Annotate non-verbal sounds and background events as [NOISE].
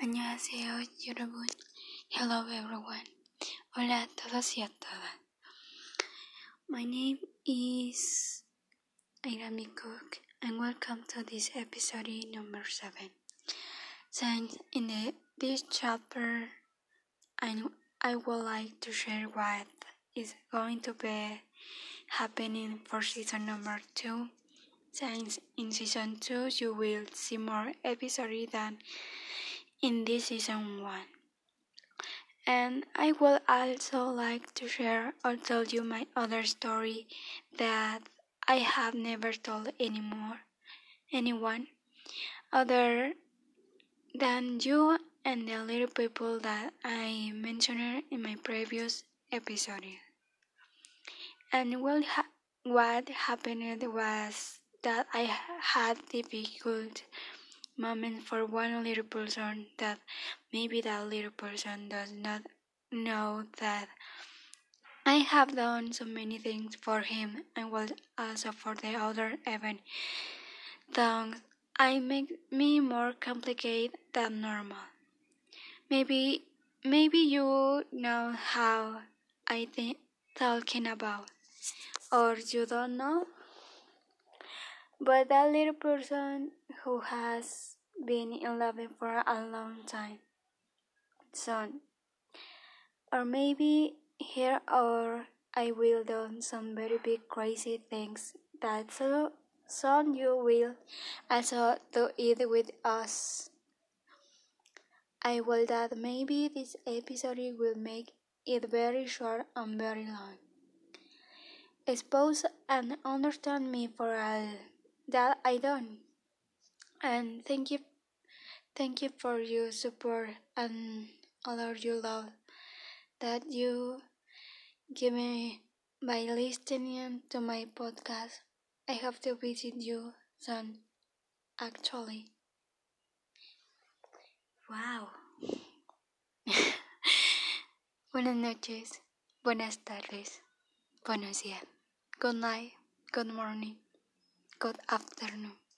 안녕하세요, 여러분. Hello, everyone. Hola a todos y a todas. My name is Irami Cook, and welcome to this episode number seven. Since in the, this chapter, I, I would like to share what is going to be happening for season number two. Since in season two, you will see more episodes than in this season 1. And I would also like to share or tell you my other story that I have never told anymore anyone other than you and the little people that I mentioned in my previous episode. And what, ha- what happened was that I had difficult moment for one little person that maybe that little person does not know that I have done so many things for him and will also for the other even though I make me more complicated than normal. Maybe maybe you know how I think talking about or you don't know but that little person who has been in love for a long time. So, or maybe here or I will do some very big crazy things that so soon you will also do it with us. I will that maybe this episode will make it very short and very long. Expose and understand me for all that I done. And thank you thank you for your support and all of your love that you give me by listening to my podcast. I have to visit you soon actually. Wow. [LAUGHS] Buenas noches, buenas tardes, buenos días, good night, good morning. Good afternoon.